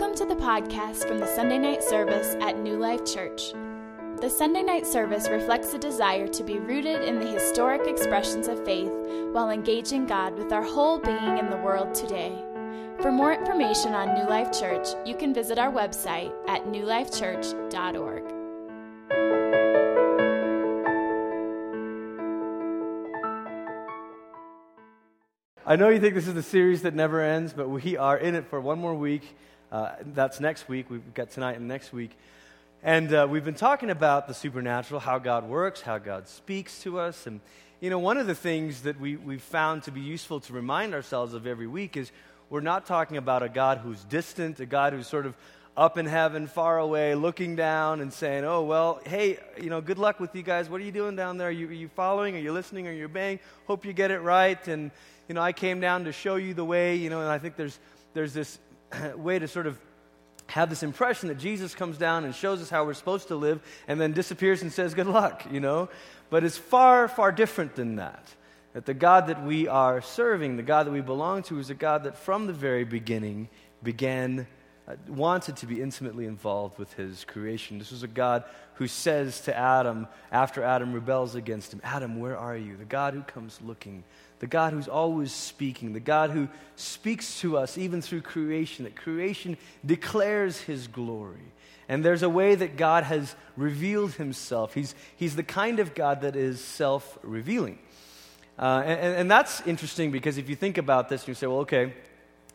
Welcome to the podcast from the Sunday night service at New Life Church. The Sunday night service reflects a desire to be rooted in the historic expressions of faith while engaging God with our whole being in the world today. For more information on New Life Church, you can visit our website at newlifechurch.org. I know you think this is the series that never ends, but we are in it for one more week. Uh, that's next week. We've got tonight and next week. And uh, we've been talking about the supernatural, how God works, how God speaks to us. And, you know, one of the things that we, we've found to be useful to remind ourselves of every week is we're not talking about a God who's distant, a God who's sort of up in heaven, far away, looking down and saying, oh, well, hey, you know, good luck with you guys. What are you doing down there? Are you, are you following? Are you listening? Are you obeying? Hope you get it right. And, you know, I came down to show you the way, you know, and I think there's, there's this way to sort of have this impression that Jesus comes down and shows us how we're supposed to live and then disappears and says, good luck, you know. But it's far, far different than that. That the God that we are serving, the God that we belong to, is a God that from the very beginning began, uh, wanted to be intimately involved with his creation. This was a God who says to Adam, after Adam rebels against him, Adam, where are you? The God who comes looking the God who's always speaking, the God who speaks to us even through creation, that creation declares his glory. And there's a way that God has revealed himself. He's, he's the kind of God that is self revealing. Uh, and, and that's interesting because if you think about this, and you say, well, okay,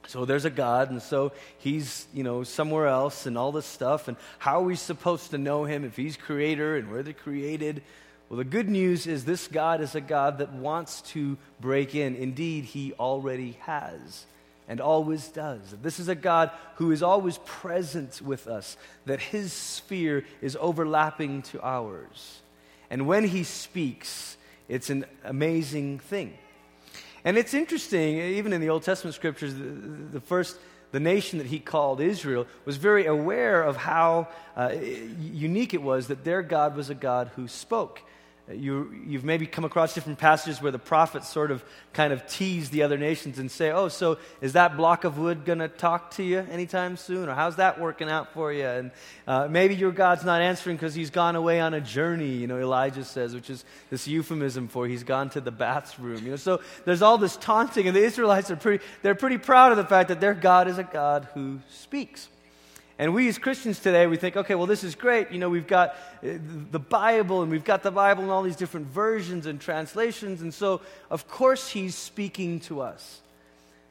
so there's a God, and so he's, you know, somewhere else and all this stuff. And how are we supposed to know him if he's creator and we're the created? Well, the good news is this God is a God that wants to break in. Indeed, He already has and always does. This is a God who is always present with us, that His sphere is overlapping to ours. And when He speaks, it's an amazing thing. And it's interesting, even in the Old Testament scriptures, the, the first the nation that he called Israel, was very aware of how uh, unique it was that their God was a God who spoke. You, you've maybe come across different passages where the prophets sort of kind of tease the other nations and say, Oh, so is that block of wood going to talk to you anytime soon? Or how's that working out for you? And uh, maybe your God's not answering because he's gone away on a journey, you know, Elijah says, which is this euphemism for he's gone to the bathroom. You know, so there's all this taunting, and the Israelites are pretty, they're pretty proud of the fact that their God is a God who speaks. And we as Christians today, we think, okay, well, this is great. You know, we've got uh, the Bible, and we've got the Bible in all these different versions and translations. And so, of course, he's speaking to us.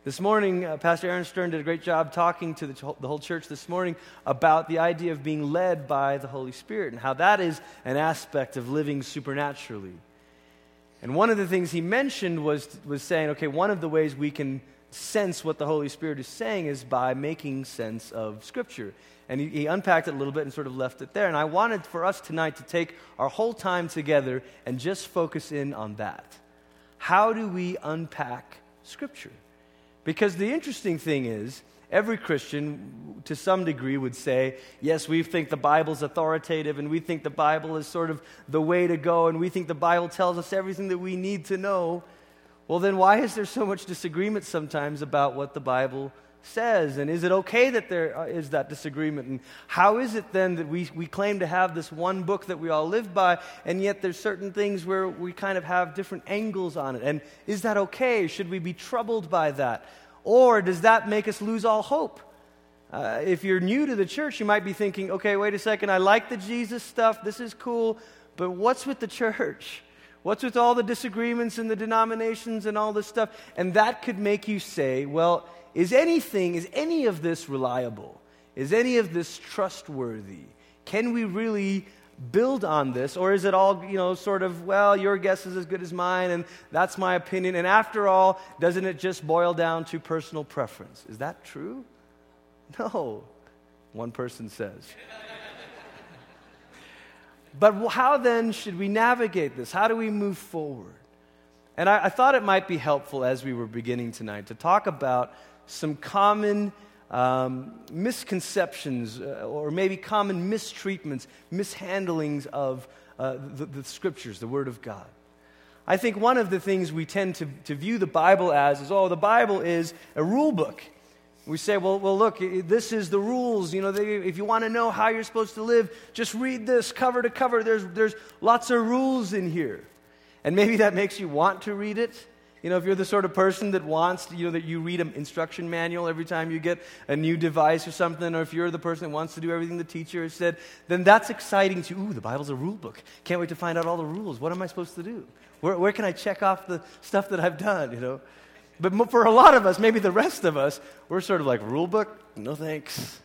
This morning, uh, Pastor Aaron Stern did a great job talking to the, the whole church this morning about the idea of being led by the Holy Spirit and how that is an aspect of living supernaturally. And one of the things he mentioned was, was saying, okay, one of the ways we can sense what the Holy Spirit is saying is by making sense of Scripture. And he, he, unpacked it a little bit and sort of left it there. And I wanted for us tonight to take our whole time together and just focus in on that. How do we unpack Scripture? Because the interesting thing is, every Christian, to some degree, would say, yes, we think the Bible's authoritative and we think the Bible is sort of the way to go and we think the Bible tells us everything that we need to know. Well, then why is there so much disagreement sometimes about what the Bible says? And is it okay that there uh, that disagreement? And how is it then that we, we claim to have this one book that we all live by, and yet there's certain things where we kind of have different angles on it? And is that okay? Should we be troubled by that? Or does that make us lose all hope? Uh, if you're new to the church, you might be thinking, okay, wait a second, I like the Jesus stuff, this is cool, but what's with the church? What's with all the disagreements and the denominations and all this stuff? And that could make you say, well, is anything, is any of this reliable? Is any of this trustworthy? Can we really build on this? Or is it all, you know, sort of, well, your guess is as good as mine, and that's my opinion. And after all, doesn't it just boil down to personal preference? Is that true? No, one person says. But how then should we navigate this? How do we move forward? And I, I, thought it might be helpful as we were beginning tonight to talk about some common um, misconceptions uh, or maybe common mistreatments, mishandlings of uh, the, the, scriptures, the Word of God. I think one of the things we tend to, to view the Bible as is oh, the Bible is a rule book. We say, well, well, look, this is the rules. You know, they, if you want to know how you're supposed to live, just read this cover to cover. There's, there's lots of rules in here. And maybe that makes you want to read it. You know, if you're the sort of person that wants, to, you know, that you read an instruction manual every time you get a new device or something, or if you're the person that wants to do everything the teacher has said, then that's exciting to, ooh, the Bible's a rule book. Can't wait to find out all the rules. What am I supposed to do? Where, where can I check off the stuff that I've done, you know? But for a lot of us, maybe the rest of us, we're sort of like, rule book? No thanks.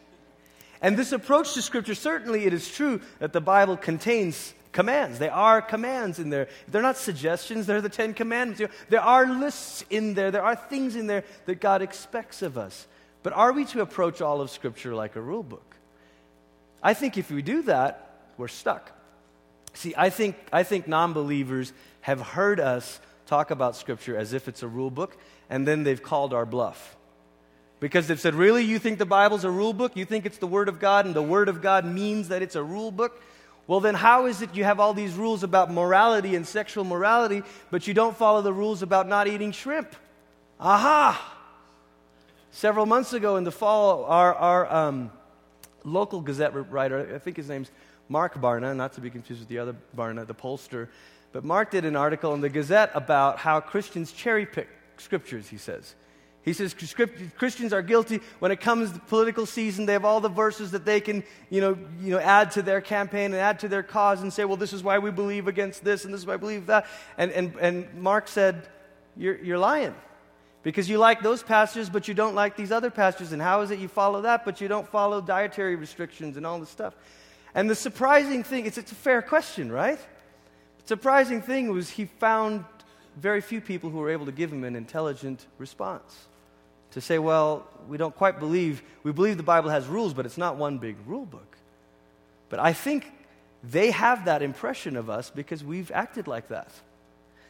And this approach to Scripture, certainly it is true that the Bible contains commands. They are commands in there. They're not suggestions, they're the Ten Commandments. There are lists in there, there are things in there that God expects of us. But are we to approach all of Scripture like a rule book? I think if we do that, we're stuck. See, I think, I think non believers have heard us talk about Scripture as if it's a rule book, and then they've called our bluff. Because they've said, Really? You think the Bible's a rule book? You think it's the Word of God, and the Word of God means that it's a rule book? Well, then, how is it you have all these rules about morality and sexual morality, but you don't follow the rules about not eating shrimp? Aha! Several months ago in the fall, our, our um, local Gazette writer, I think his name's Mark Barna, not to be confused with the other Barna, the pollster, but Mark did an article in the Gazette about how Christians cherry pick scriptures, he says. He says Christians are guilty when it comes to political season. They have all the verses that they can, you know, you know, add to their campaign and add to their cause and say, well, this is why we believe against this and this is why I believe that. And, and, and Mark said, you're, you're lying because you like those passages, but you don't like these other passages. And how is it you follow that, but you don't follow dietary restrictions and all this stuff? And the surprising thing, it's, it's a fair question, right? The surprising thing was he found very few people who were able to give him an intelligent response to say, well, we don't quite believe, we believe the Bible has rules, but it's not one big rule book. But I think they have that impression of us because we've acted like that.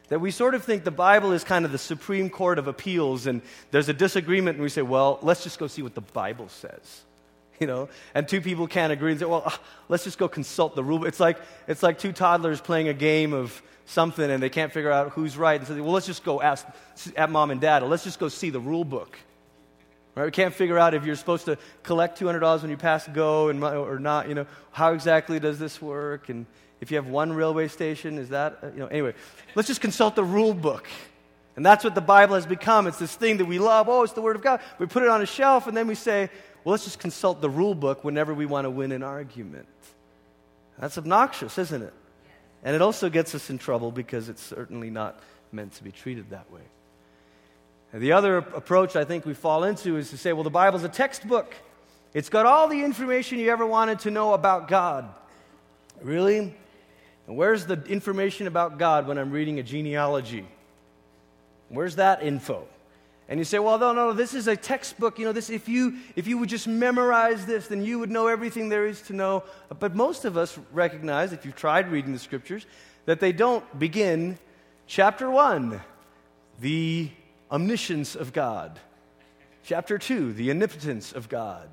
That we sort of think the Bible is kind of the Supreme Court of appeals, and there's a disagreement, and we say, well, let's just go see what the Bible says. You know, and two people can't agree and say, well, uh, let's just go consult the rule. It's like, it's like two toddlers playing a game of something and they can't figure out who's right. And so, they, well, let's just go ask at mom and dad, or let's just go see the rule book. Right? We can't figure out if you're supposed to collect $200 when you pass go and, or not. You know, how exactly does this work? And if you have one railway station, is that, uh, you know, anyway, let's just consult the rule book. And that's what the Bible has become. It's this thing that we love. Oh, it's the Word of God. We put it on a shelf, and then we say, well, let's just consult the rule book whenever we want to win an argument. That's obnoxious, isn't it? And it also gets us in trouble because it's certainly not meant to be treated that way. And the other approach I think we fall into is to say, well, the Bible's a textbook. It's got all the information you ever wanted to know about God. Really? And where's the information about God when I'm reading a genealogy? Where's that info? And you say, well, no, no, this is a textbook. You know, this, if, you, if you would just memorize this, then you would know everything there is to know. But most of us recognize, if you've tried reading the scriptures, that they don't begin chapter 1, the omniscience of God. Chapter 2, the omnipotence of God.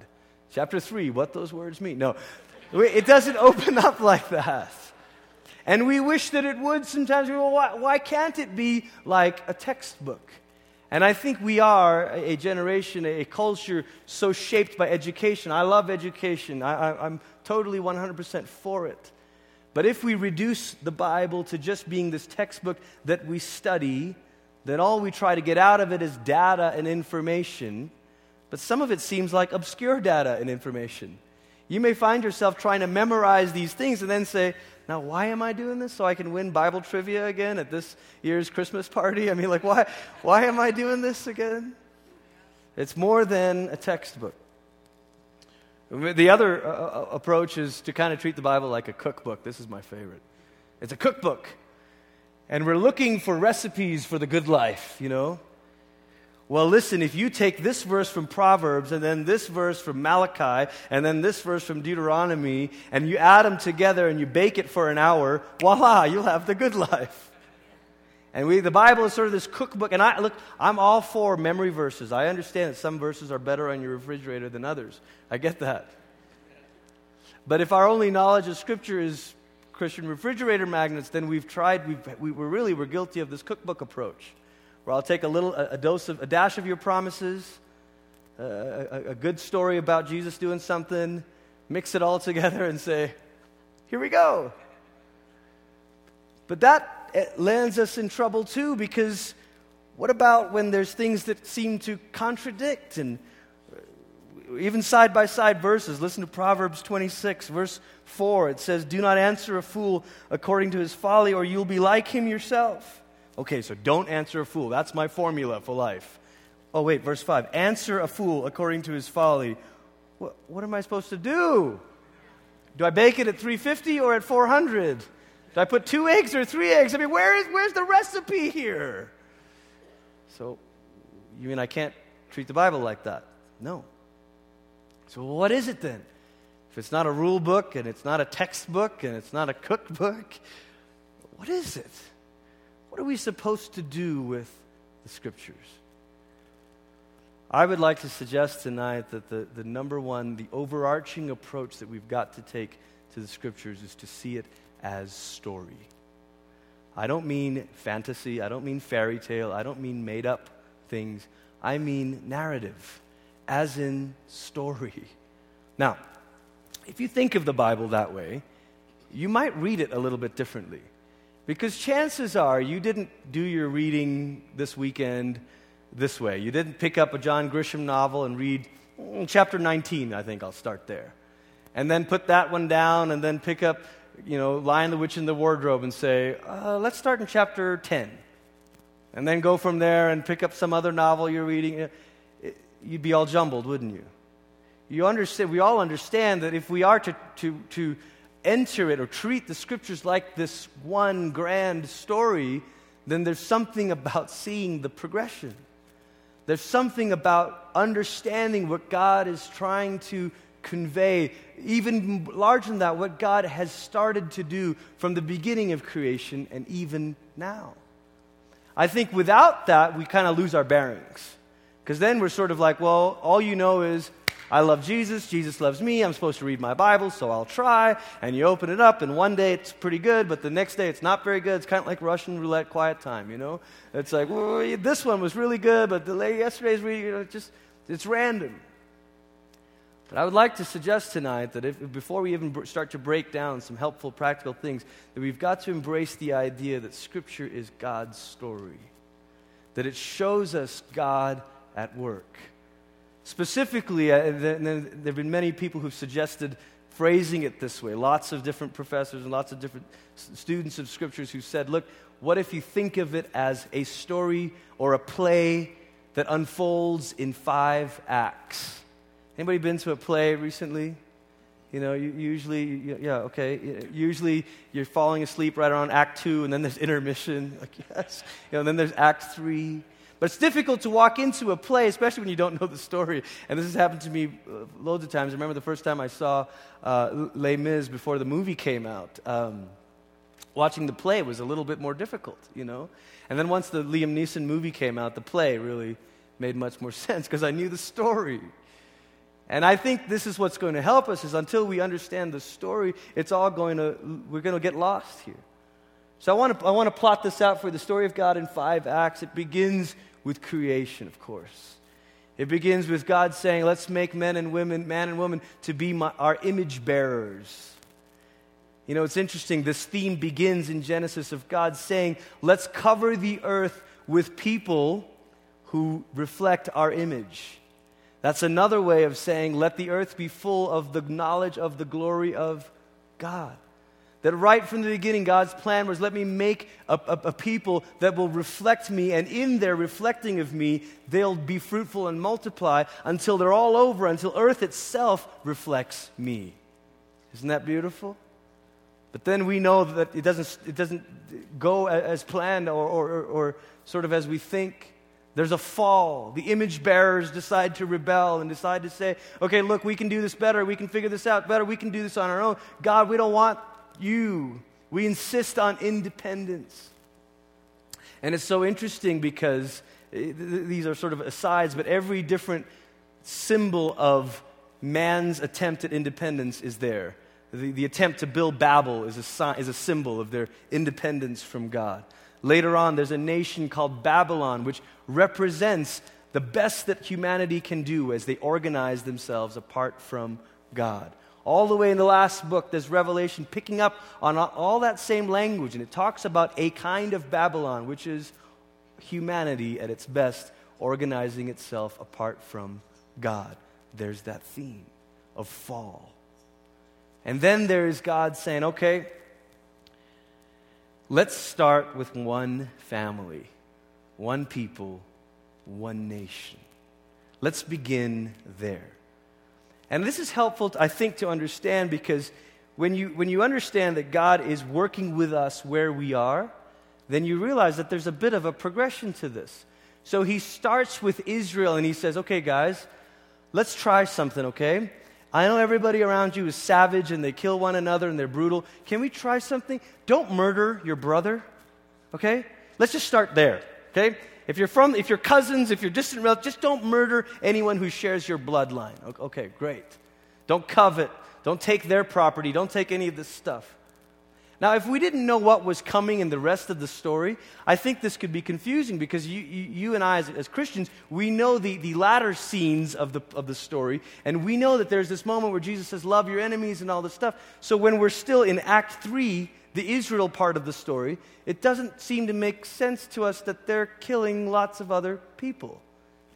Chapter 3, what those words mean. No, it doesn't open up like that. And we wish that it would sometimes. Well, why, why can't it be like a textbook? And I think we are a generation, a culture so shaped by education. I love education, I, am totally 100% for it. But if we reduce the Bible to just being this textbook that we study, then all we try to get out of it is data and information, but some of it seems like obscure data and information. You may find yourself trying to memorize these things and then say, now, why am I doing this? So I can win Bible trivia again at this year's Christmas party? I mean, like, why, why am I doing this again? It's more than a textbook. The other uh, uh approach is to kind of treat the Bible like a cookbook. This is my favorite. It's a cookbook and we're looking for recipes for the good life, you know? Well, listen, if you take this verse from Proverbs and then this verse from Malachi and then this verse from Deuteronomy and you add them together and you bake it for an hour, voila, you'll have the good life. And we, the Bible is sort of this cookbook. And I look, I'm all for memory verses. I understand that some verses are better on your refrigerator than others. I get that. But if our only knowledge of Scripture is Christian refrigerator magnets, then we've tried, we've, we were really, we're guilty of this cookbook approach, where I'll take a little, a, a dose of, a dash of your promises, a, a, a good story about Jesus doing something, mix it all together, and say, here we go. But that lands us in trouble too, because what about when there's things that seem to contradict and uh, even side by side verses? Listen to Proverbs 26, verse 4. It says, Do not answer a fool according to his folly, or you'll be like him yourself. Okay, so don't answer a fool. That's my formula for life. Oh, wait, verse 5. Answer a fool according to his folly. What, what am I supposed to do? Do I bake it at 350 or at 400? Do I put two eggs or three eggs? I mean, where is, where's the recipe here? So, you mean I can't treat the Bible like that? No. So, what is it then? If it's not a rule book and it's not a textbook and it's not a cookbook, what is it? What are we supposed to do with the scriptures? I would like to suggest tonight that the, the number one, the overarching approach that we've got to take to the scriptures is to see it as story. I don't mean fantasy, I don't mean fairy tale, I don't mean made up things. I mean narrative, as in story. Now, if you think of the Bible that way, you might read it a little bit differently. Because chances are you didn't do your reading this weekend this way. You didn't pick up a John Grisham novel and read mm, chapter 19, I think I'll start there. And then put that one down and then pick up you know, Lion, the Witch, in the Wardrobe and say, uh, let's start in chapter 10. And then go from there and pick up some other novel you're reading. You'd be all jumbled, wouldn't you? You understand, we all understand that if we are to, to, to enter it or treat the scriptures like this one grand story, then there's something about seeing the progression. There's something about understanding what God is trying to convey, even larger than that, what God has started to do from the beginning of creation and even now. I think without that, we kind of lose our bearings. Because then we're sort of like, well, all you know is, I love Jesus, Jesus loves me, I'm supposed to read my Bible, so I'll try. And you open it up, and one day it's pretty good, but the next day it's not very good. It's kind of like Russian roulette quiet time, you know? It's like, well, this one was really good, but the yesterday's, you know, just, it's random. But I would like to suggest tonight that if, before we even start to break down some helpful practical things, that we've got to embrace the idea that Scripture is God's story, that it shows us God at work. Specifically, uh, there have been many people who've suggested phrasing it this way. Lots of different professors and lots of different students of Scriptures who said, look, what if you think of it as a story or a play that unfolds in five acts? Anybody been to a play recently? You know, usually, you, yeah, okay. Usually you're falling asleep right around Act Two, and then there's intermission. Like, yes. You know, and then there's Act Three. But it's difficult to walk into a play, especially when you don't know the story. And this has happened to me uh, loads of times. I remember the first time I saw uh, Les Mis before the movie came out. Um, watching the play was a little bit more difficult, you know? And then once the Liam Neeson movie came out, the play really made much more sense because I knew the story. And I think this is what's going to help us is until we understand the story, it's all going to, we're going to get lost here. So I want to, I want to plot this out for you. the story of God in five acts. It begins with creation, of course. It begins with God saying, let's make men and women, man and woman, to be my, our image bearers. You know, it's interesting. This theme begins in Genesis of God saying, let's cover the earth with people who reflect our image. That's another way of saying, let the earth be full of the knowledge of the glory of God. That right from the beginning, God's plan was let me make a, a, a, people that will reflect me, and in their reflecting of me, they'll be fruitful and multiply until they're all over, until earth itself reflects me. Isn't that beautiful? But then we know that it doesn't, it doesn't go as planned or, or, or sort of as we think. There's a fall. The image bearers decide to rebel and decide to say, okay, look, we can do this better. We can figure this out better. We can do this on our own. God, we don't want you. We insist on independence. And it's so interesting because eh, these are sort of asides, but every different symbol of man's attempt at independence is there. The, the attempt to build Babel is a, sign, is a symbol of their independence from God. Later on, there's a nation called Babylon, which represents the best that humanity can do as they organize themselves apart from God. All the way in the last book, there's Revelation picking up on all that same language, and it talks about a kind of Babylon, which is humanity at its best, organizing itself apart from God. There's that theme of fall. And then there's God saying, okay, let's start with one family, one people, one nation. Let's begin there. And this is helpful, I think, to understand because when you, when you understand that God is working with us where we are, then you realize that there's a bit of a progression to this. So he starts with Israel and he says, okay, guys, let's try something, okay? I know everybody around you is savage and they kill one another and they're brutal. Can we try something? Don't murder your brother, okay? Let's just start there, okay? If you're from, if you're cousins, if you're distant relatives, just don't murder anyone who shares your bloodline. Okay, great. Don't covet. Don't take their property. Don't take any of this stuff. Now, if we didn't know what was coming in the rest of the story, I think this could be confusing because you, you, you and I, as, as, Christians, we know the, the latter scenes of the, of the story, and we know that there's this moment where Jesus says, Love your enemies and all this stuff. So when we're still in Act 3, the Israel part of the story, it doesn't seem to make sense to us that they're killing lots of other people.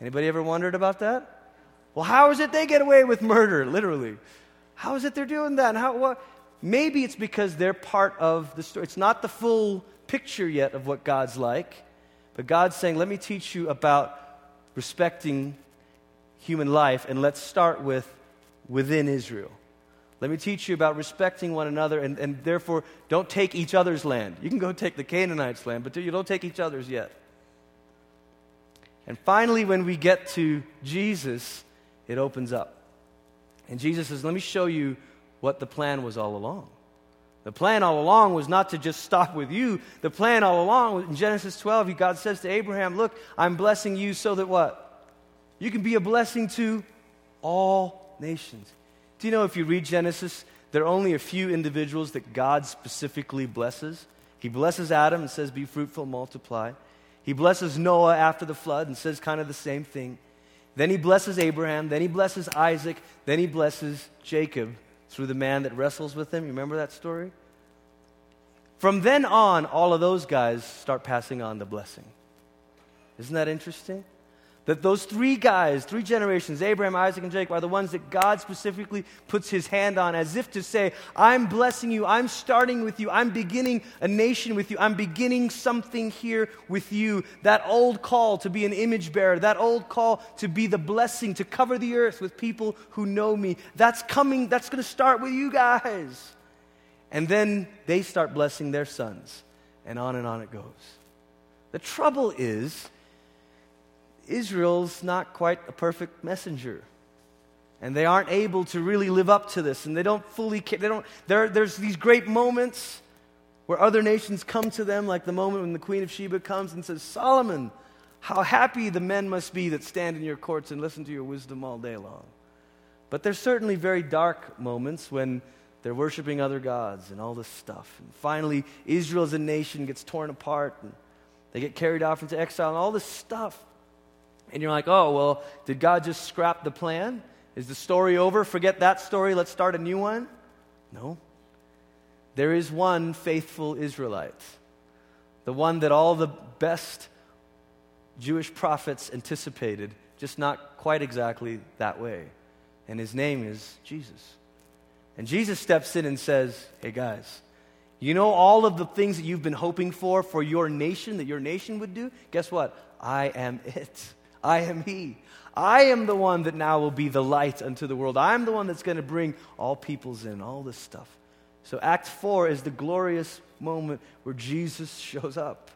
Anybody ever wondered about that? Well, how is it they get away with murder, literally? How is it they're doing that? How, what? Maybe it's because they're part of the story. It's not the full picture yet of what God's like, but God's saying, let me teach you about respecting human life, and let's start with within Israel. Let me teach you about respecting one another and, and therefore don't take each other's land. You can go take the Canaanites' land, but you don't take each other's yet. And finally, when we get to Jesus, it opens up. And Jesus says, Let me show you what the plan was all along. The plan all along was not to just stop with you. The plan all along, in Genesis 12, God says to Abraham, Look, I'm blessing you so that what? You can be a blessing to all nations. Do you know if you read Genesis, there are only a few individuals that God specifically blesses? He blesses Adam and says, Be fruitful, multiply. He blesses Noah after the flood and says kind of the same thing. Then he blesses Abraham. Then he blesses Isaac. Then he blesses Jacob through the man that wrestles with him. You remember that story? From then on, all of those guys start passing on the blessing. Isn't that interesting? That those three guys, three generations, Abraham, Isaac, and Jacob, are the ones that God specifically puts his hand on as if to say, I'm blessing you, I'm starting with you, I'm beginning a nation with you, I'm beginning something here with you. That old call to be an image bearer, that old call to be the blessing, to cover the earth with people who know me, that's coming, that's going to start with you guys. And then they start blessing their sons, and on and on it goes. The trouble is, Israel's not quite a perfect messenger. And they aren't able to really live up to this. And they don't fully, they don't, there, there's these great moments where other nations come to them, like the moment when the Queen of Sheba comes and says, Solomon, how happy the men must be that stand in your courts and listen to your wisdom all day long. But there's certainly very dark moments when they're worshiping other gods and all this stuff. And finally, Israel as a nation gets torn apart and they get carried off into exile and all this stuff. And you're like, oh, well, did God just scrap the plan? Is the story over? Forget that story. Let's start a new one? No. There is one faithful Israelite, the one that all the best Jewish prophets anticipated, just not quite exactly that way. And his name is Jesus. And Jesus steps in and says, Hey guys, you know all of the things that you've been hoping for for your nation, that your nation would do? Guess what? I am it. I am He. I am the one that now will be the light unto the world. I'm the one that's going to bring all peoples in, all this stuff. So, Act 4 is the glorious moment where Jesus shows up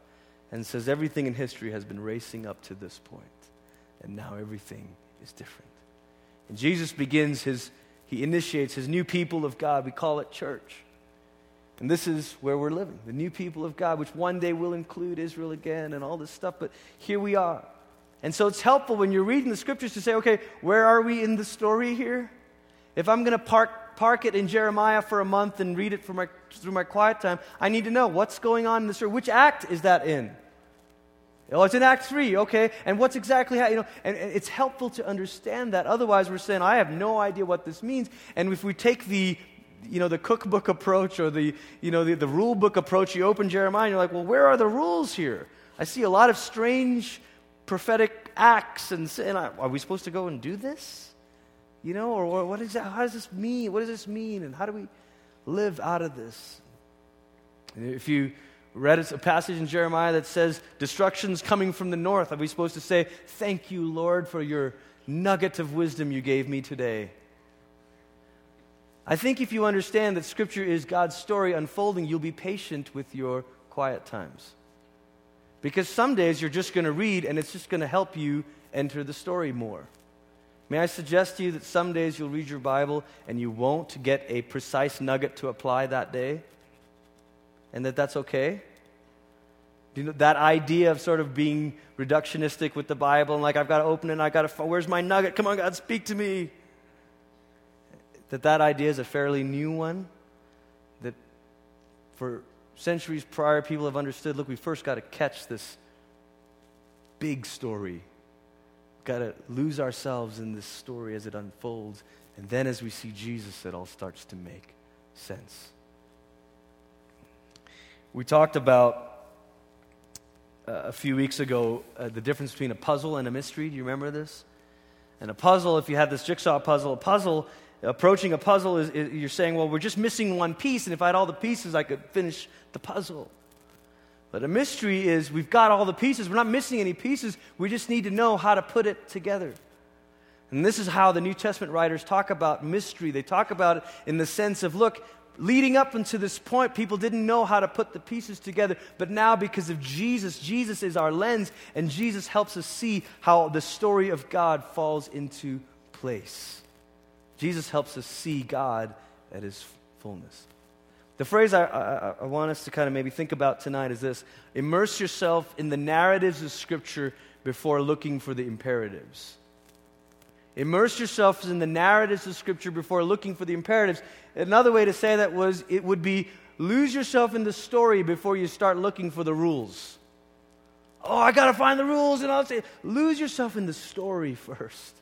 and says, Everything in history has been racing up to this point, and now everything is different. And Jesus begins his, he initiates his new people of God. We call it church. And this is where we're living, the new people of God, which one day will include Israel again and all this stuff. But here we are. And so it's helpful when you're reading the scriptures to say, okay, where are we in the story here? If I'm going to park, park it in Jeremiah for a month and read it my, through my quiet time, I need to know what's going on in the story. Which act is that in? Oh, it's in Act 3, okay. And what's exactly how, you know, and, and, it's helpful to understand that. Otherwise, we're saying, I have no idea what this means. And if we take the, you know, the cookbook approach or the, you know, the, the rule book approach, you open Jeremiah and you're like, well, where are the rules here? I see a lot of strange prophetic acts. And, and are we supposed to go and do this? You know, or, or what is that? How does this mean? What does this mean? And how do we live out of this? If you read a passage in Jeremiah that says, Destruction's coming from the north. Are we supposed to say, Thank you, Lord, for your nugget of wisdom you gave me today? I think if you understand that Scripture is God's story unfolding, you'll be patient with your quiet times. Because some days you're just going to read and it's just going to help you enter the story more. May I suggest to you that some days you'll read your Bible and you won't get a precise nugget to apply that day? and that that's okay? You know, that idea of sort of being reductionistic with the Bible and like, I've got to open it and I've got to, where's my nugget? Come on, God, speak to me. That that idea is a fairly new one. That for centuries prior, people have understood look, we first got to catch this big story. Got to lose ourselves in this story as it unfolds. And then as we see Jesus, it all starts to make sense. We talked about uh, a few weeks ago uh, the difference between a puzzle and a mystery. Do you remember this? And a puzzle, if you had this jigsaw puzzle, a puzzle, approaching a puzzle is, is you're saying, well, we're just missing one piece, and if I had all the pieces, I could finish the puzzle. But a mystery is we've got all the pieces. We're not missing any pieces. We just need to know how to put it together. And this is how the New Testament writers talk about mystery. They talk about it in the sense of look, leading up until this point, people didn't know how to put the pieces together. But now, because of Jesus, Jesus is our lens, and Jesus helps us see how the story of God falls into place. Jesus helps us see God at his fullness. The phrase I, I, I want us to kind of maybe think about tonight is this immerse yourself in the narratives of Scripture before looking for the imperatives. Immerse yourself in the narratives of Scripture before looking for the imperatives. Another way to say that was it would be lose yourself in the story before you start looking for the rules. Oh, I got to find the rules, and I'll say, lose yourself in the story first.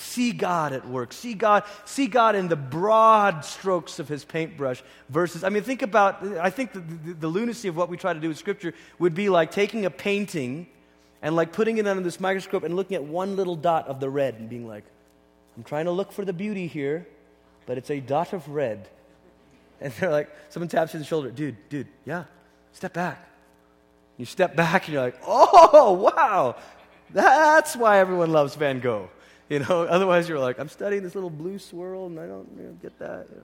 See God at work. See God, see God in the broad strokes of his paintbrush versus, I mean, think about, I think the, the, the lunacy of what we try to do with Scripture would be like taking a painting and like putting it under this microscope and looking at one little dot of the red and being like, I'm trying to look for the beauty here, but it's a dot of red. And they're like, someone taps you on the shoulder, dude, dude, yeah, step back. You step back and you're like, oh, wow, that's why everyone loves Van Gogh. You know, otherwise you're like, I'm studying this little blue swirl and I don't you know, get that. You know.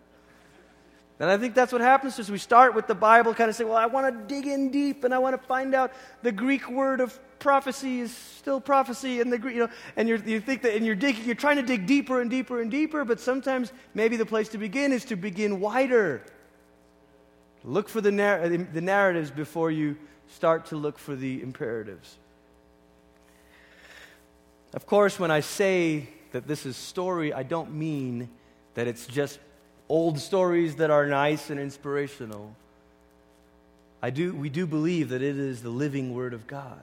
And I think that's what happens is we start with the Bible, kind of say, well, I want to dig in deep and I want to find out the Greek word of prophecy is still prophecy in the Greek, you know, and you think that, and you're digging, you're trying to dig deeper and deeper and deeper, but sometimes maybe the place to begin is to begin wider. Look for the, the narratives before you start to look for the imperatives. Of course, when I say that this is story, I don't mean that it's just old stories that are nice and inspirational. I do, we do believe that it is the living Word of God.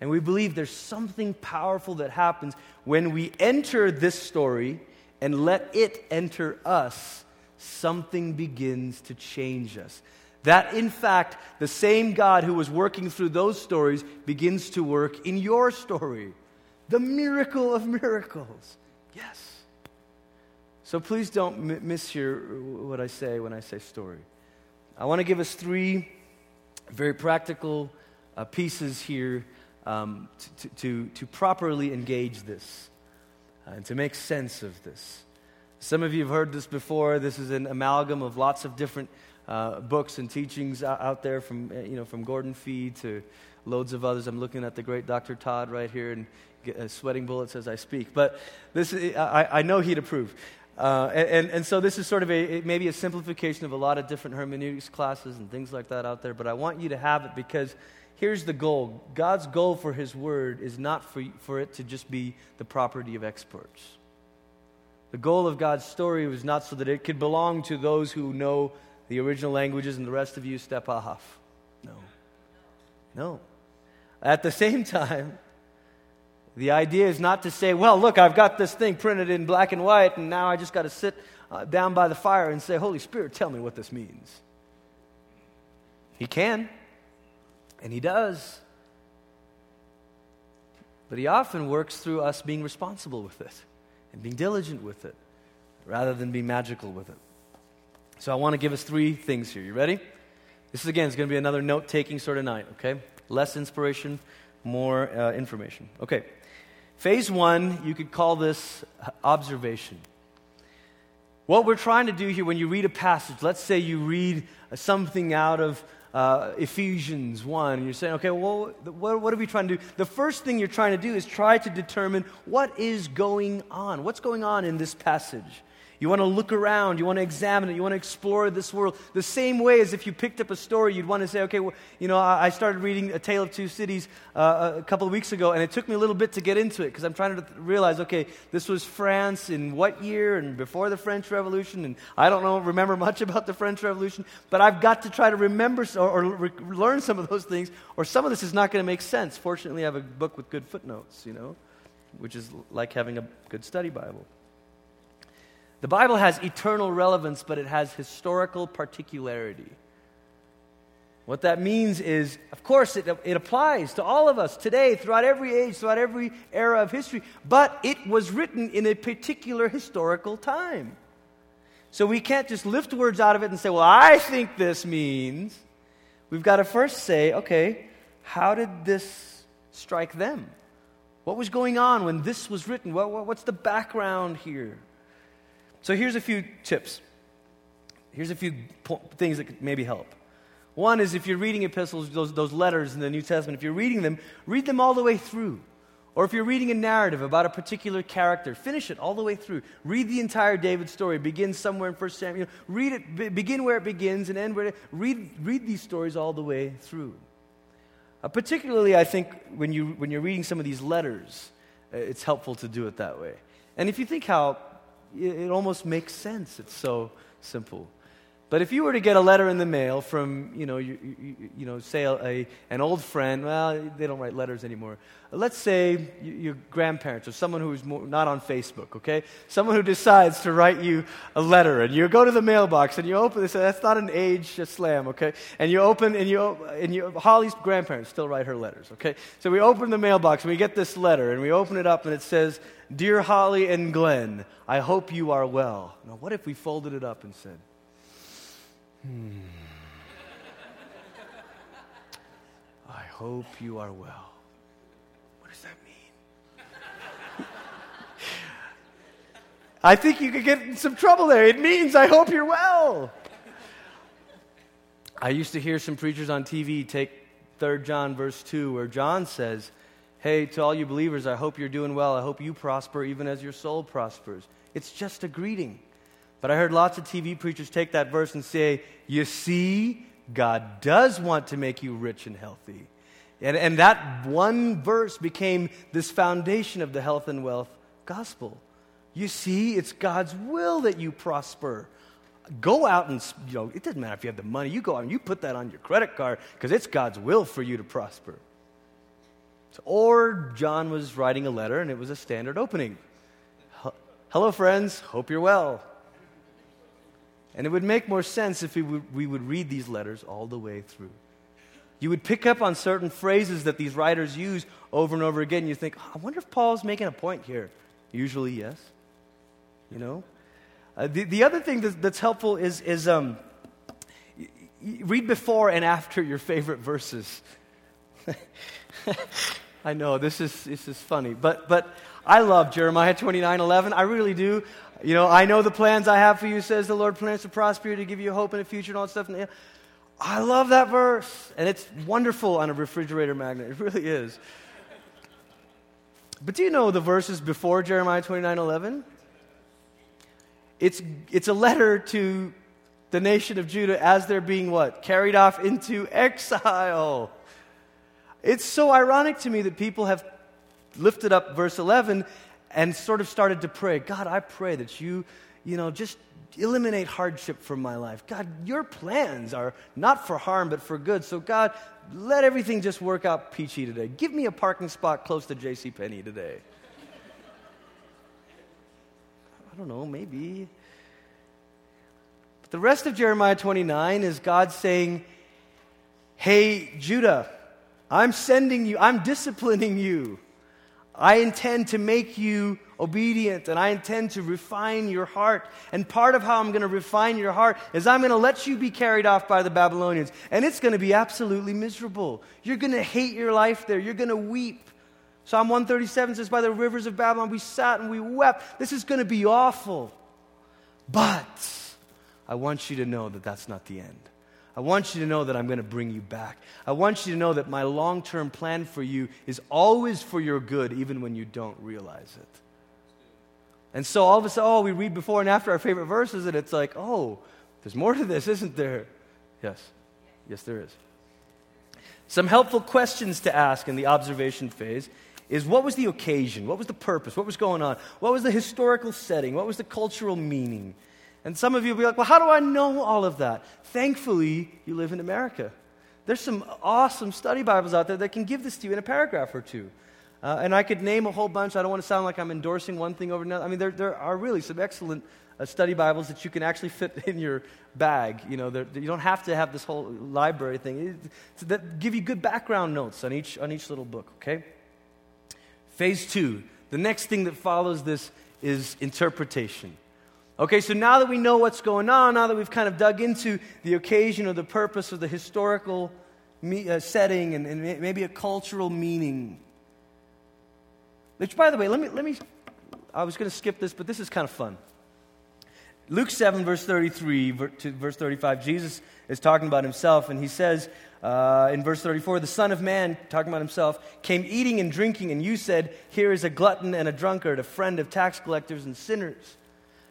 And we believe there's something powerful that happens when we enter this story and let it enter us. Something begins to change us. That, in fact, the same God who was working through those stories begins to work in your story. The miracle of miracles. Yes. So please don't m- mishear what I say when I say story. I want to give us three very practical uh, pieces here um, to, to, to, properly engage this uh, and to make sense of this. Some of you have heard this before. This is an amalgam of lots of different uh, books and teachings out there from, uh, you know, from Gordon Fee to loads of others. I'm looking at the great Dr. Todd right here and sweating bullets as I speak. But this, I, I know he'd approve. Uh, and, and so this is sort of a, maybe a simplification of a lot of different hermeneutics classes and things like that out there, but I want you to have it because here's the goal. God's goal for his word is not for, for it to just be the property of experts. The goal of God's story was not so that it could belong to those who know the original languages and the rest of you step off. No. No. At the same time, the idea is not to say, well, look, I've got this thing printed in black and white, and now I just got to sit uh, down by the fire and say, Holy Spirit, tell me what this means. He can, and He does. But He often works through us being responsible with it and being diligent with it rather than being magical with it. So I want to give us three things here. You ready? This is, again, it's going to be another note taking sort of night, okay? Less inspiration, more uh, information. Okay. Phase one, you could call this observation. What we're trying to do here when you read a passage, let's say you read something out of uh, Ephesians 1, and you're saying, okay, well, what, what are we trying to do? The first thing you're trying to do is try to determine what is going on. What's going on in this passage? You want to look around, you want to examine it, you want to explore this world. The same way as if you picked up a story, you'd want to say, okay, well, you know, I started reading A Tale of Two Cities uh, a couple of weeks ago, and it took me a little bit to get into it because I'm trying to realize, okay, this was France in what year and before the French Revolution, and I don't know, remember much about the French Revolution, but I've got to try to remember or, or re- learn some of those things, or some of this is not going to make sense. Fortunately, I have a book with good footnotes, you know, which is like having a good study Bible. The Bible has eternal relevance, but it has historical particularity. What that means is, of course, it, it applies to all of us today, throughout every age, throughout every era of history, but it was written in a particular historical time. So we can't just lift words out of it and say, well, I think this means. We've got to first say, okay, how did this strike them? What was going on when this was written? What, what's the background here? So here's a few tips. Here's a few po- things that could maybe help. One is if you're reading epistles, those, those letters in the New Testament, if you're reading them, read them all the way through. Or if you're reading a narrative about a particular character, finish it all the way through. Read the entire David story. Begin somewhere in 1 Samuel. Read it, be, begin where it begins and end where it read, read these stories all the way through. Uh, particularly, I think, when, you, when you're reading some of these letters, uh, it's helpful to do it that way. And if you think how it almost makes sense. It's so simple. But if you were to get a letter in the mail from, you know, you, you, you know say a, a, an old friend, well, they don't write letters anymore. Let's say your grandparents or someone who's more, not on Facebook, okay? Someone who decides to write you a letter, and you go to the mailbox and you open this. That's not an age slam, okay? And you open and you and you Holly's grandparents still write her letters, okay? So we open the mailbox and we get this letter and we open it up and it says, "Dear Holly and Glenn, I hope you are well." Now, what if we folded it up and said? Hmm. I hope you are well. What does that mean? I think you could get in some trouble there. It means I hope you're well. I used to hear some preachers on TV take 3 John verse 2 where John says, "Hey, to all you believers, I hope you're doing well. I hope you prosper even as your soul prospers." It's just a greeting. But I heard lots of TV preachers take that verse and say, You see, God does want to make you rich and healthy. And, and that one verse became this foundation of the health and wealth gospel. You see, it's God's will that you prosper. Go out and, you know, it doesn't matter if you have the money, you go out and you put that on your credit card because it's God's will for you to prosper. So, or John was writing a letter and it was a standard opening. Hello, friends, hope you're well. And it would make more sense if we would, we would read these letters all the way through. You would pick up on certain phrases that these writers use over and over again. You think, I wonder if Paul's making a point here. Usually, yes. You know? Uh, the, the other thing that's, that's helpful is, is um, read before and after your favorite verses. I know this is, this is funny, but, but I love Jeremiah 29 11. I really do. You know, I know the plans I have for you, says the Lord, plans to prosper you, to give you hope in the future and all that stuff. I love that verse. And it's wonderful on a refrigerator magnet. It really is. But do you know the verses before Jeremiah 29 11? It's, it's a letter to the nation of Judah as they're being what? Carried off into exile. It's so ironic to me that people have lifted up verse 11 and sort of started to pray God, I pray that you, you know, just eliminate hardship from my life. God, your plans are not for harm, but for good. So, God, let everything just work out peachy today. Give me a parking spot close to J.C. Penney today. I don't know, maybe. But the rest of Jeremiah 29 is God saying, Hey, Judah, I'm sending you, I'm disciplining you. I intend to make you obedient and I intend to refine your heart. And part of how I'm going to refine your heart is I'm going to let you be carried off by the Babylonians. And it's going to be absolutely miserable. You're going to hate your life there. You're going to weep. Psalm 137 says, By the rivers of Babylon we sat and we wept. This is going to be awful. But I want you to know that that's not the end. I want you to know that I'm going to bring you back. I want you to know that my long term plan for you is always for your good, even when you don't realize it. And so all of a sudden, oh, we read before and after our favorite verses, and it's like, oh, there's more to this, isn't there? Yes. Yes, there is. Some helpful questions to ask in the observation phase is what was the occasion? What was the purpose? What was going on? What was the historical setting? What was the cultural meaning? And some of you will be like, well, how do I know all of that? Thankfully, you live in America. There's some awesome study Bibles out there that can give this to you in a paragraph or two. Uh, and I could name a whole bunch. I don't want to sound like I'm endorsing one thing over another. I mean, there, there are really some excellent uh, study Bibles that you can actually fit in your bag. You know, you don't have to have this whole library thing. It, that give you good background notes on each, on each little book, okay? Phase two. The next thing that follows this is interpretation. Okay, so now that we know what's going on, now that we've kind of dug into the occasion or the purpose or the historical me, uh, setting and, and, maybe a cultural meaning. Which, by the way, let me, let me I was going to skip this, but this is kind of fun. Luke 7, verse 33 to verse 35, Jesus is talking about himself, and he says uh, in verse 34, The Son of Man, talking about himself, came eating and drinking, and you said, Here is a glutton and a drunkard, a friend of tax collectors and sinners.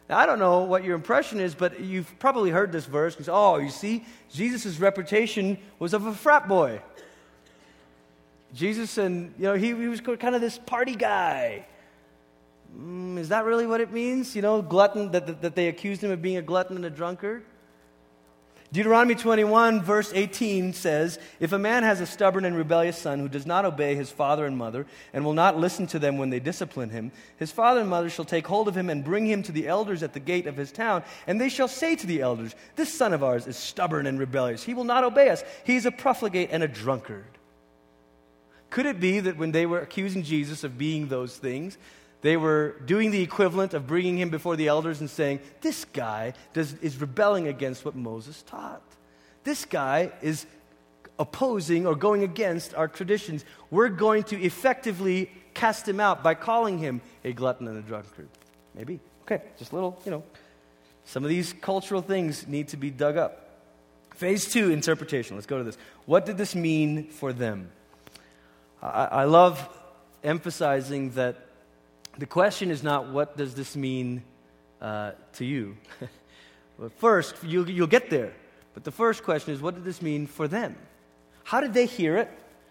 Now, I don't know what your impression is, but you've probably heard this verse because, oh, you see, Jesus' reputation was of a frat boy. Jesus, and, you know, he, he was kind of this party guy. Mm, is that really what it means? You know, glutton, that, that, that they accused him of being a glutton and a drunkard? Deuteronomy 21, verse 18 says If a man has a stubborn and rebellious son who does not obey his father and mother and will not listen to them when they discipline him, his father and mother shall take hold of him and bring him to the elders at the gate of his town, and they shall say to the elders, This son of ours is stubborn and rebellious. He will not obey us. He is a profligate and a drunkard. Could it be that when they were accusing Jesus of being those things, they were doing the equivalent of bringing him before the elders and saying, This guy does, is rebelling against what Moses taught. This guy is opposing or going against our traditions. We're going to effectively cast him out by calling him a glutton and a drunkard. Maybe. Okay, just a little, you know. Some of these cultural things need to be dug up. Phase two, interpretation. Let's go to this. What did this mean for them? I, I love emphasizing that the question is not what does this mean uh, to you? well, first, you'll, you'll get there. But the first question is what did this mean for them? How did they hear it?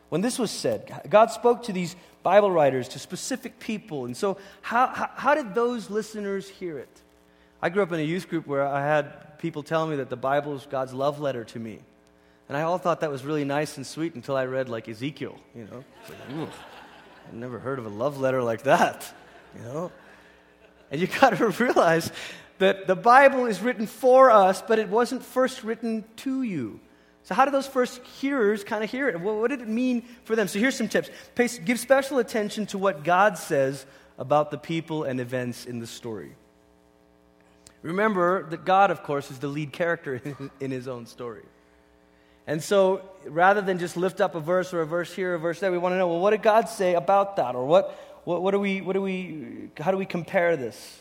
When this was said, God spoke to these Bible writers, to specific people. And so, how, how, how did those listeners hear it? I grew up in a youth group where I had people telling me that the Bible is God's love letter to me. And I all thought that was really nice and sweet until I read, like, Ezekiel, you know. Like, I've never heard of a love letter like that you know? And you got to realize that the Bible is written for us, but it wasn't first written to you. So, how did those first hearers kind of hear it? Well, what did it mean for them? So, here's some tips. Pay, give special attention to what God says about the people and events in the story. Remember that God, of course, is the lead character in his own story. And so, rather than just lift up a verse or a verse here, or a verse there, we want to know well, what did God say about that? Or what, what, what, do we, what do we, how do we compare this?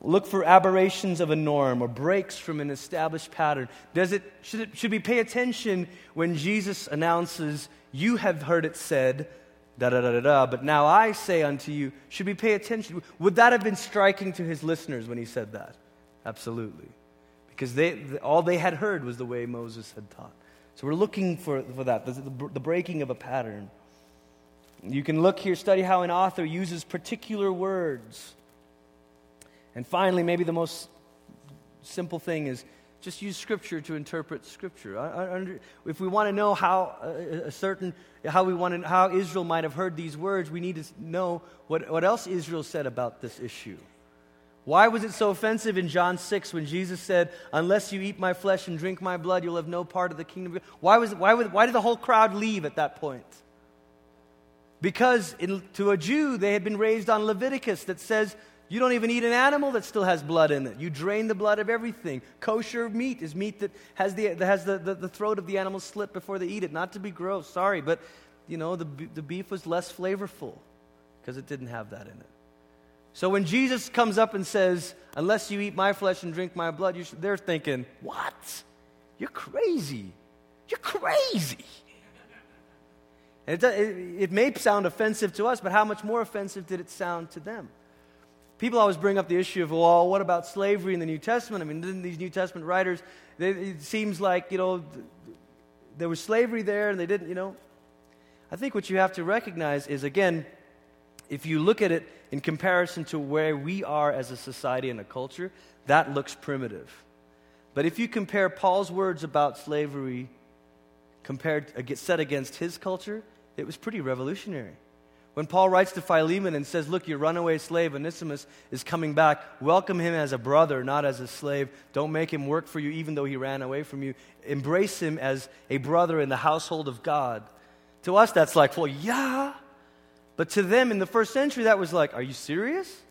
Look for aberrations of a norm or breaks from an established pattern. Does it, should, it, should we pay attention when Jesus announces, You have heard it said, da da da da da, but now I say unto you, should we pay attention? Would that have been striking to his listeners when he said that? Absolutely. Because they, all they had heard was the way Moses had taught. So we're looking for, for that, the, the breaking of a pattern. You can look here, study how an author uses particular words. And finally, maybe the most simple thing is just use Scripture to interpret Scripture. If we want to know how a, a certain how we want to, how Israel might have heard these words, we need to know what, what else Israel said about this issue. Why was it so offensive in John 6 when Jesus said, Unless you eat my flesh and drink my blood, you'll have no part of the kingdom of God? Why, was, why, why did the whole crowd leave at that point? Because in, to a Jew, they had been raised on Leviticus that says you don't even eat an animal that still has blood in it. You drain the blood of everything. Kosher meat is meat that has the, that has the, the, the throat of the animal slit before they eat it. Not to be gross, sorry, but you know, the, the beef was less flavorful because it didn't have that in it. So when Jesus comes up and says, Unless you eat my flesh and drink my blood, they're thinking, What? You're crazy. You're crazy. It, it, it may sound offensive to us, but how much more offensive did it sound to them? people always bring up the issue of, well, what about slavery in the New Testament? I mean, didn't these New Testament writers, they, it seems like, you know, there was slavery there and they didn't, you know. I think what you have to recognize is, again, if you look at it in comparison to where we are as a society and a culture, that looks primitive. But if you compare Paul's words about slavery compared, set against his culture, it was pretty revolutionary. When Paul writes to Philemon and says, Look, your runaway slave, Onesimus, is coming back, welcome him as a brother, not as a slave. Don't make him work for you, even though he ran away from you. Embrace him as a brother in the household of God. To us, that's like, Well, yeah. But to them in the first century, that was like, Are you serious?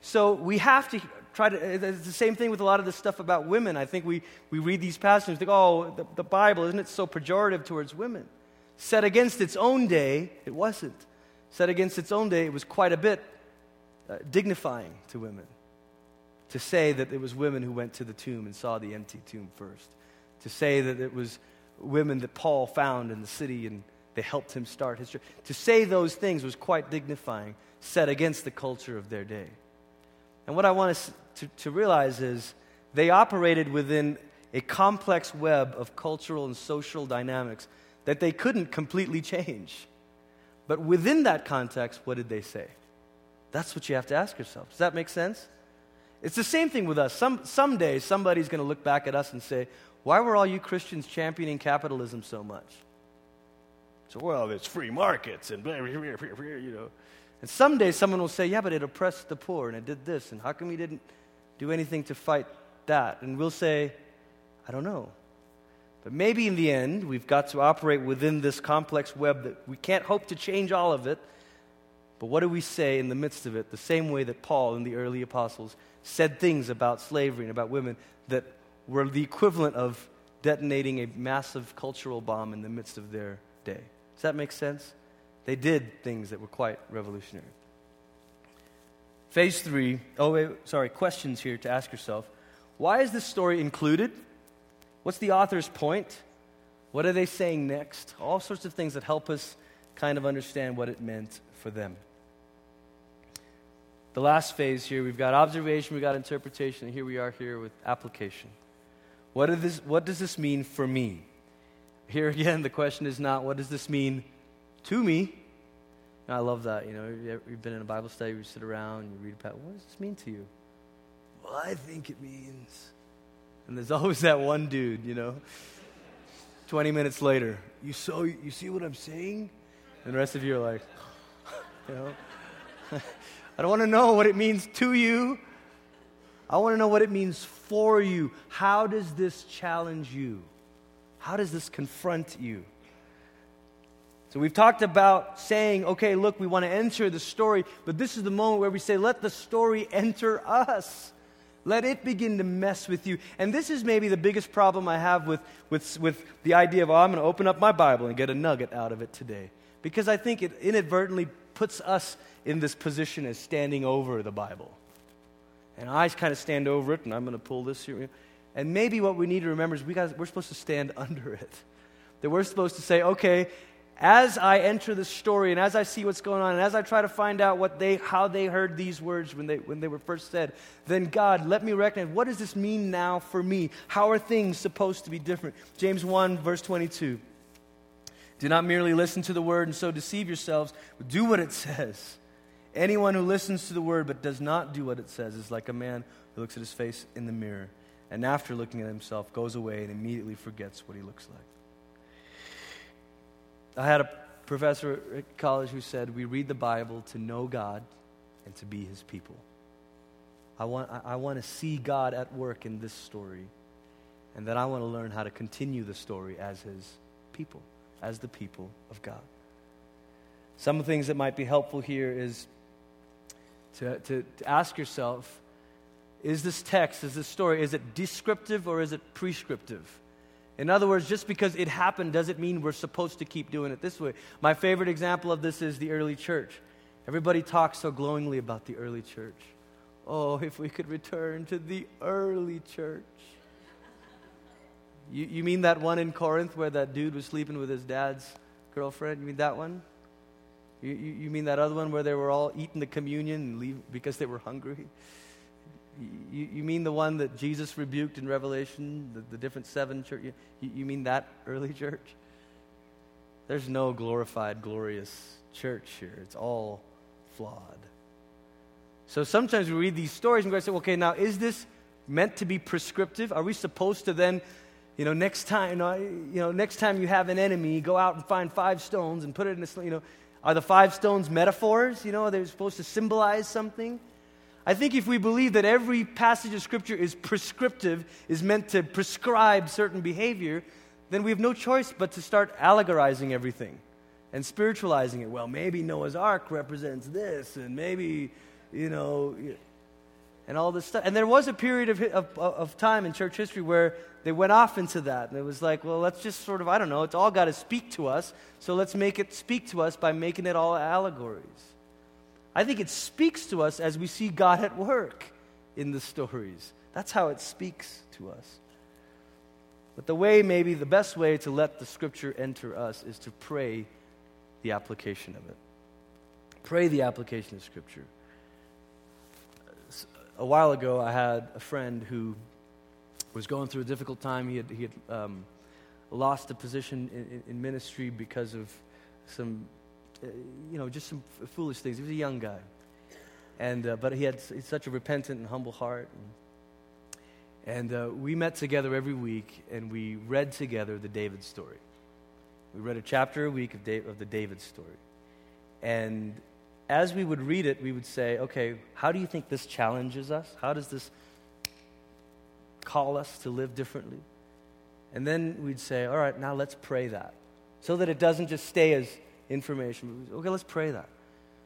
So we have to try to, it's the same thing with a lot of the stuff about women. I think we, we read these passages think, oh, the, the Bible, isn't it so pejorative towards women? Set against its own day, it wasn't set against its own day, it was quite a bit uh, dignifying to women to say that it was women who went to the tomb and saw the empty tomb first, to say that it was women that Paul found in the city and they helped him start his church. To say those things was quite dignifying, set against the culture of their day. And what I want us to, to realize is they operated within a complex web of cultural and social dynamics that they couldn't completely change. But within that context, what did they say? That's what you have to ask yourself. Does that make sense? It's the same thing with us. Some, someday, somebody's going to look back at us and say, Why were all you Christians championing capitalism so much? So, well, it's free markets and blah, blah, blah, blah, you know. And someday someone will say, Yeah, but it oppressed the poor and it did this, and how come you didn't do anything to fight that? And we'll say, I don't know. But maybe in the end, we've got to operate within this complex web that we can't hope to change all of it. But what do we say in the midst of it? The same way that Paul and the early apostles said things about slavery and about women that were the equivalent of detonating a massive cultural bomb in the midst of their day. Does that make sense? They did things that were quite revolutionary. Phase three, oh, wait, sorry, questions here to ask yourself. Why is this story included? What's the author's point? What are they saying next? All sorts of things that help us kind of understand what it meant for them. The last phase here, we've got observation, we've got interpretation, and here we are here with application. What, this, what does this mean for me? Here again, the question is not, what does this mean to me? And I love that. You know, you've been in a Bible study, you sit around, you read a about, what does this mean to you? Well, I think it means and there's always that one dude, you know. 20 minutes later, you so you see what I'm saying? And the rest of you are like, you know. I don't want to know what it means to you. I want to know what it means for you. How does this challenge you? How does this confront you? So we've talked about saying, okay, look, we want to enter the story, but this is the moment where we say, let the story enter us. Let it begin to mess with you. And this is maybe the biggest problem I have with, with, with the idea of, oh, I'm going to open up my Bible and get a nugget out of it today. Because I think it inadvertently puts us in this position as standing over the Bible. And I kind of stand over it, and I'm going to pull this here. And maybe what we need to remember is we guys, we're supposed to stand under it. That we're supposed to say, okay, as I enter the story and as I see what's going on and as I try to find out what they, how they heard these words when they, when they were first said, then God, let me recognize what does this mean now for me? How are things supposed to be different? James 1, verse 22. Do not merely listen to the word and so deceive yourselves, but do what it says. Anyone who listens to the word but does not do what it says is like a man who looks at his face in the mirror and after looking at himself goes away and immediately forgets what he looks like. I had a professor at college who said, We read the Bible to know God and to be his people. I want, I, want to see God at work in this story, and then I want to learn how to continue the story as his people, as the people of God. Some of the things that might be helpful here is to, to, to ask yourself is this text, is this story, is it descriptive or is it prescriptive? In other words, just because it happened doesn't mean we're supposed to keep doing it this way. My favorite example of this is the early church. Everybody talks so glowingly about the early church. Oh, if we could return to the early church. You, you mean that one in Corinth where that dude was sleeping with his dad's girlfriend? You mean that one? You, you, you mean that other one where they were all eating the communion leave because they were hungry? You, you mean the one that Jesus rebuked in Revelation, the, the different seven church? You, you mean that early church? There's no glorified, glorious church here. It's all flawed. So sometimes we read these stories and we say, okay, now is this meant to be prescriptive? Are we supposed to then, you know, next time, you know, next time you have an enemy, go out and find five stones and put it in a, you know, are the five stones metaphors? You know, are they supposed to symbolize something? I think if we believe that every passage of Scripture is prescriptive, is meant to prescribe certain behavior, then we have no choice but to start allegorizing everything and spiritualizing it. Well, maybe Noah's Ark represents this, and maybe, you know, and all this stuff. And there was a period of, of, of time in church history where they went off into that. And it was like, well, let's just sort of, I don't know, it's all got to speak to us, so let's make it speak to us by making it all allegories. I think it speaks to us as we see God at work in the stories. That's how it speaks to us. But the way, maybe the best way to let the scripture enter us is to pray the application of it. Pray the application of scripture. A while ago, I had a friend who was going through a difficult time. He had, he had um, lost a position in, in ministry because of some uh, you know, just some f- foolish things. He was a young guy. And, uh, but he had s- such a repentant and humble heart. And, and uh, we met together every week and we read together the David story. We read a chapter a week of, da- of the David story. And as we would read it, we would say, okay, how do you think this challenges us? How does this call us to live differently? And then we'd say, all right, now let's pray that. So that it doesn't just stay as information. Okay, let's pray that.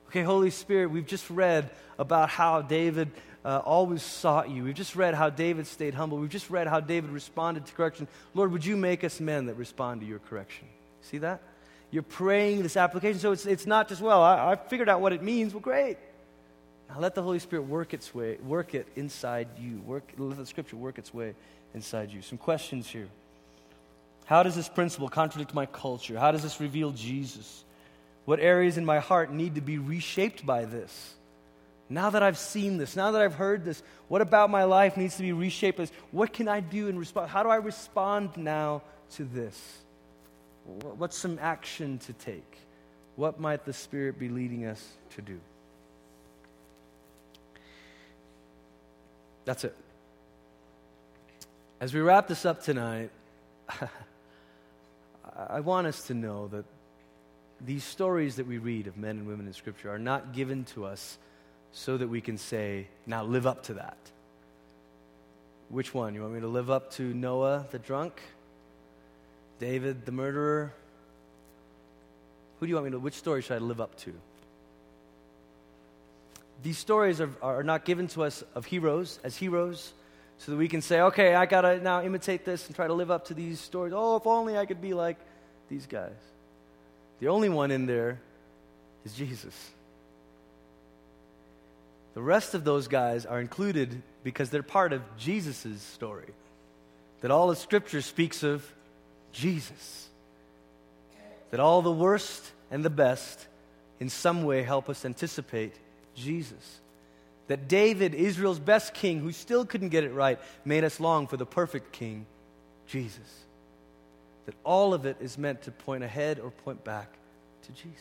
Okay, Holy Spirit, we've just read about how David uh, always sought you. We've just read how David stayed humble. We've just read how David responded to correction. Lord, would you make us men that respond to your correction? See that? You're praying this application. So it's, it's not just, well, I, I figured out what it means. Well, great. Now let the Holy Spirit work its way, work it inside you. Work, let the Scripture work its way inside you. Some questions here. How does this principle contradict my culture? How does this reveal Jesus? What areas in my heart need to be reshaped by this? Now that I've seen this, now that I've heard this, what about my life needs to be reshaped? As what can I do in response? How do I respond now to this? What's some action to take? What might the Spirit be leading us to do? That's it. As we wrap this up tonight, I want us to know that these stories that we read of men and women in Scripture are not given to us so that we can say, now live up to that. Which one? You want me to live up to Noah the drunk? David the murderer? Who do you want me to, which story should I live up to? These stories are, are not given to us of heroes, as heroes, so that we can say, okay, I gotta now imitate this and try to live up to these stories. Oh, if only I could be like these guys. The only one in there is Jesus. The rest of those guys are included because they're part of Jesus' story. That all the scripture speaks of Jesus. That all the worst and the best in some way help us anticipate Jesus. That David, Israel's best king, who still couldn't get it right, made us long for the perfect king, Jesus that all of it is meant to point ahead or point back to Jesus.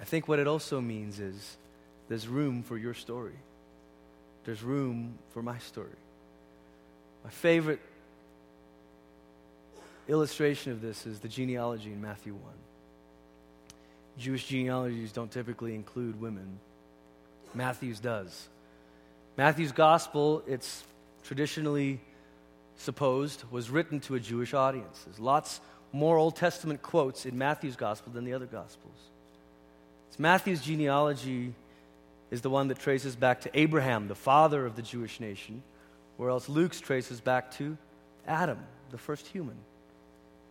I think what it also means is there's room for your story. There's room for my story. My favorite illustration of this is the genealogy in Matthew 1. Jewish genealogies don't typically include women. Matthew's does. Matthew's gospel, it's traditionally supposed, was written to a Jewish audience. There's lots more Old Testament quotes in Matthew's gospel than the other gospels. It's Matthew's genealogy is the one that traces back to Abraham, the father of the Jewish nation, whereas Luke's traces back to Adam, the first human.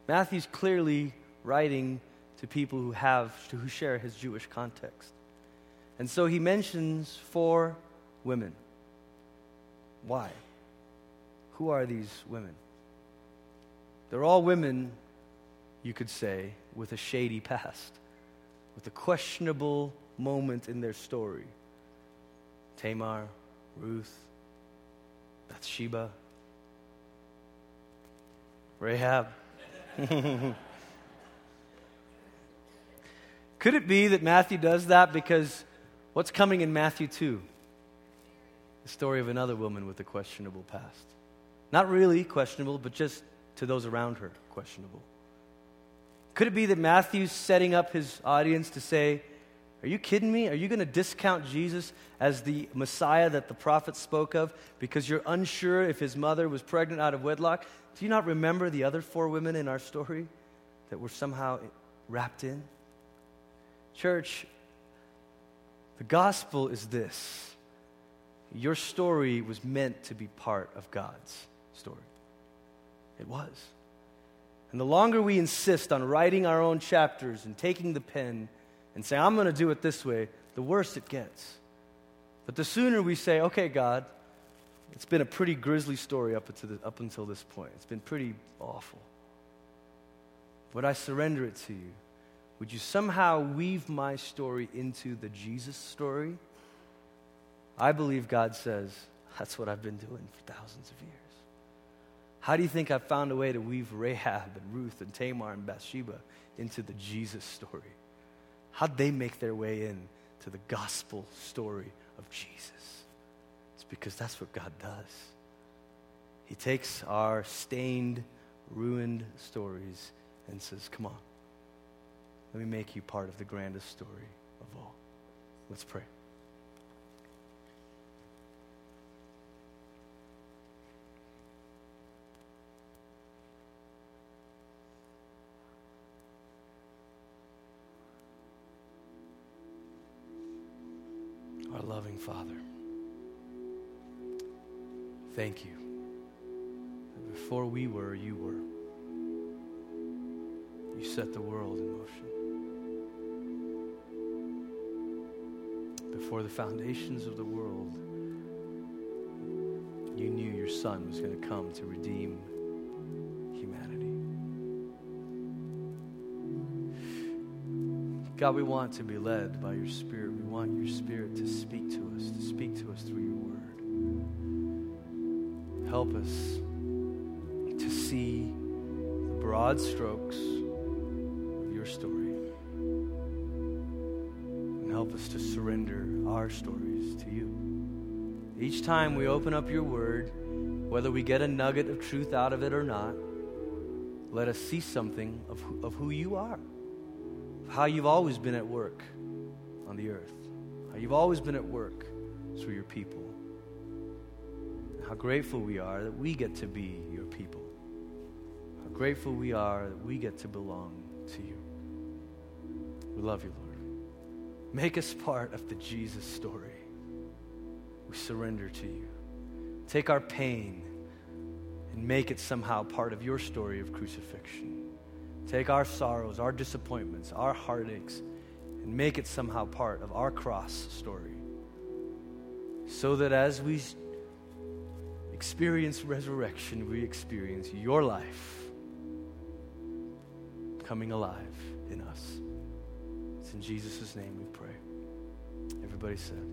Matthew's clearly writing to people who have who share his Jewish context. And so he mentions four women. Why? Who are these women? They're all women, you could say, with a shady past, with a questionable moment in their story. Tamar, Ruth, Bathsheba, Rahab. Could it be that Matthew does that because what's coming in Matthew 2? The story of another woman with a questionable past. Not really questionable, but just to those around her, questionable. Could it be that Matthew's setting up his audience to say, Are you kidding me? Are you going to discount Jesus as the Messiah that the prophets spoke of because you're unsure if his mother was pregnant out of wedlock? Do you not remember the other four women in our story that were somehow wrapped in? Church, the gospel is this your story was meant to be part of God's story. It was. And the longer we insist on writing our own chapters and taking the pen and saying, I'm going to do it this way, the worse it gets. But the sooner we say, okay, God, it's been a pretty grisly story up, the, up until this point, it's been pretty awful. But I surrender it to you. Would you somehow weave my story into the Jesus story? I believe God says, that's what I've been doing for thousands of years. How do you think I found a way to weave Rahab and Ruth and Tamar and Bathsheba into the Jesus story? How'd they make their way in to the gospel story of Jesus? It's because that's what God does. He takes our stained, ruined stories and says, Come on, let me make you part of the grandest story of all. Let's pray. Loving Father, thank you. Before we were, you were. You set the world in motion. Before the foundations of the world, you knew your Son was going to come to redeem God, we want to be led by your Spirit. We want your Spirit to speak to us, to speak to us through your word. Help us to see the broad strokes of your story. And help us to surrender our stories to you. Each time we open up your word, whether we get a nugget of truth out of it or not, let us see something of who, of who you are how you've always been at work on the earth, how you've always been at work through your people. How grateful we are that we get to be your people. How grateful we are that we get to belong to you. We love you, Lord. Make us part of the Jesus story. We surrender to you. Take our pain and make it somehow part of your story of crucifixion. Take our sorrows, our disappointments, our heartaches, and make it somehow part of our cross story. So that as we experience resurrection, we experience your life coming alive in us. It's in Jesus' name we pray. Everybody said,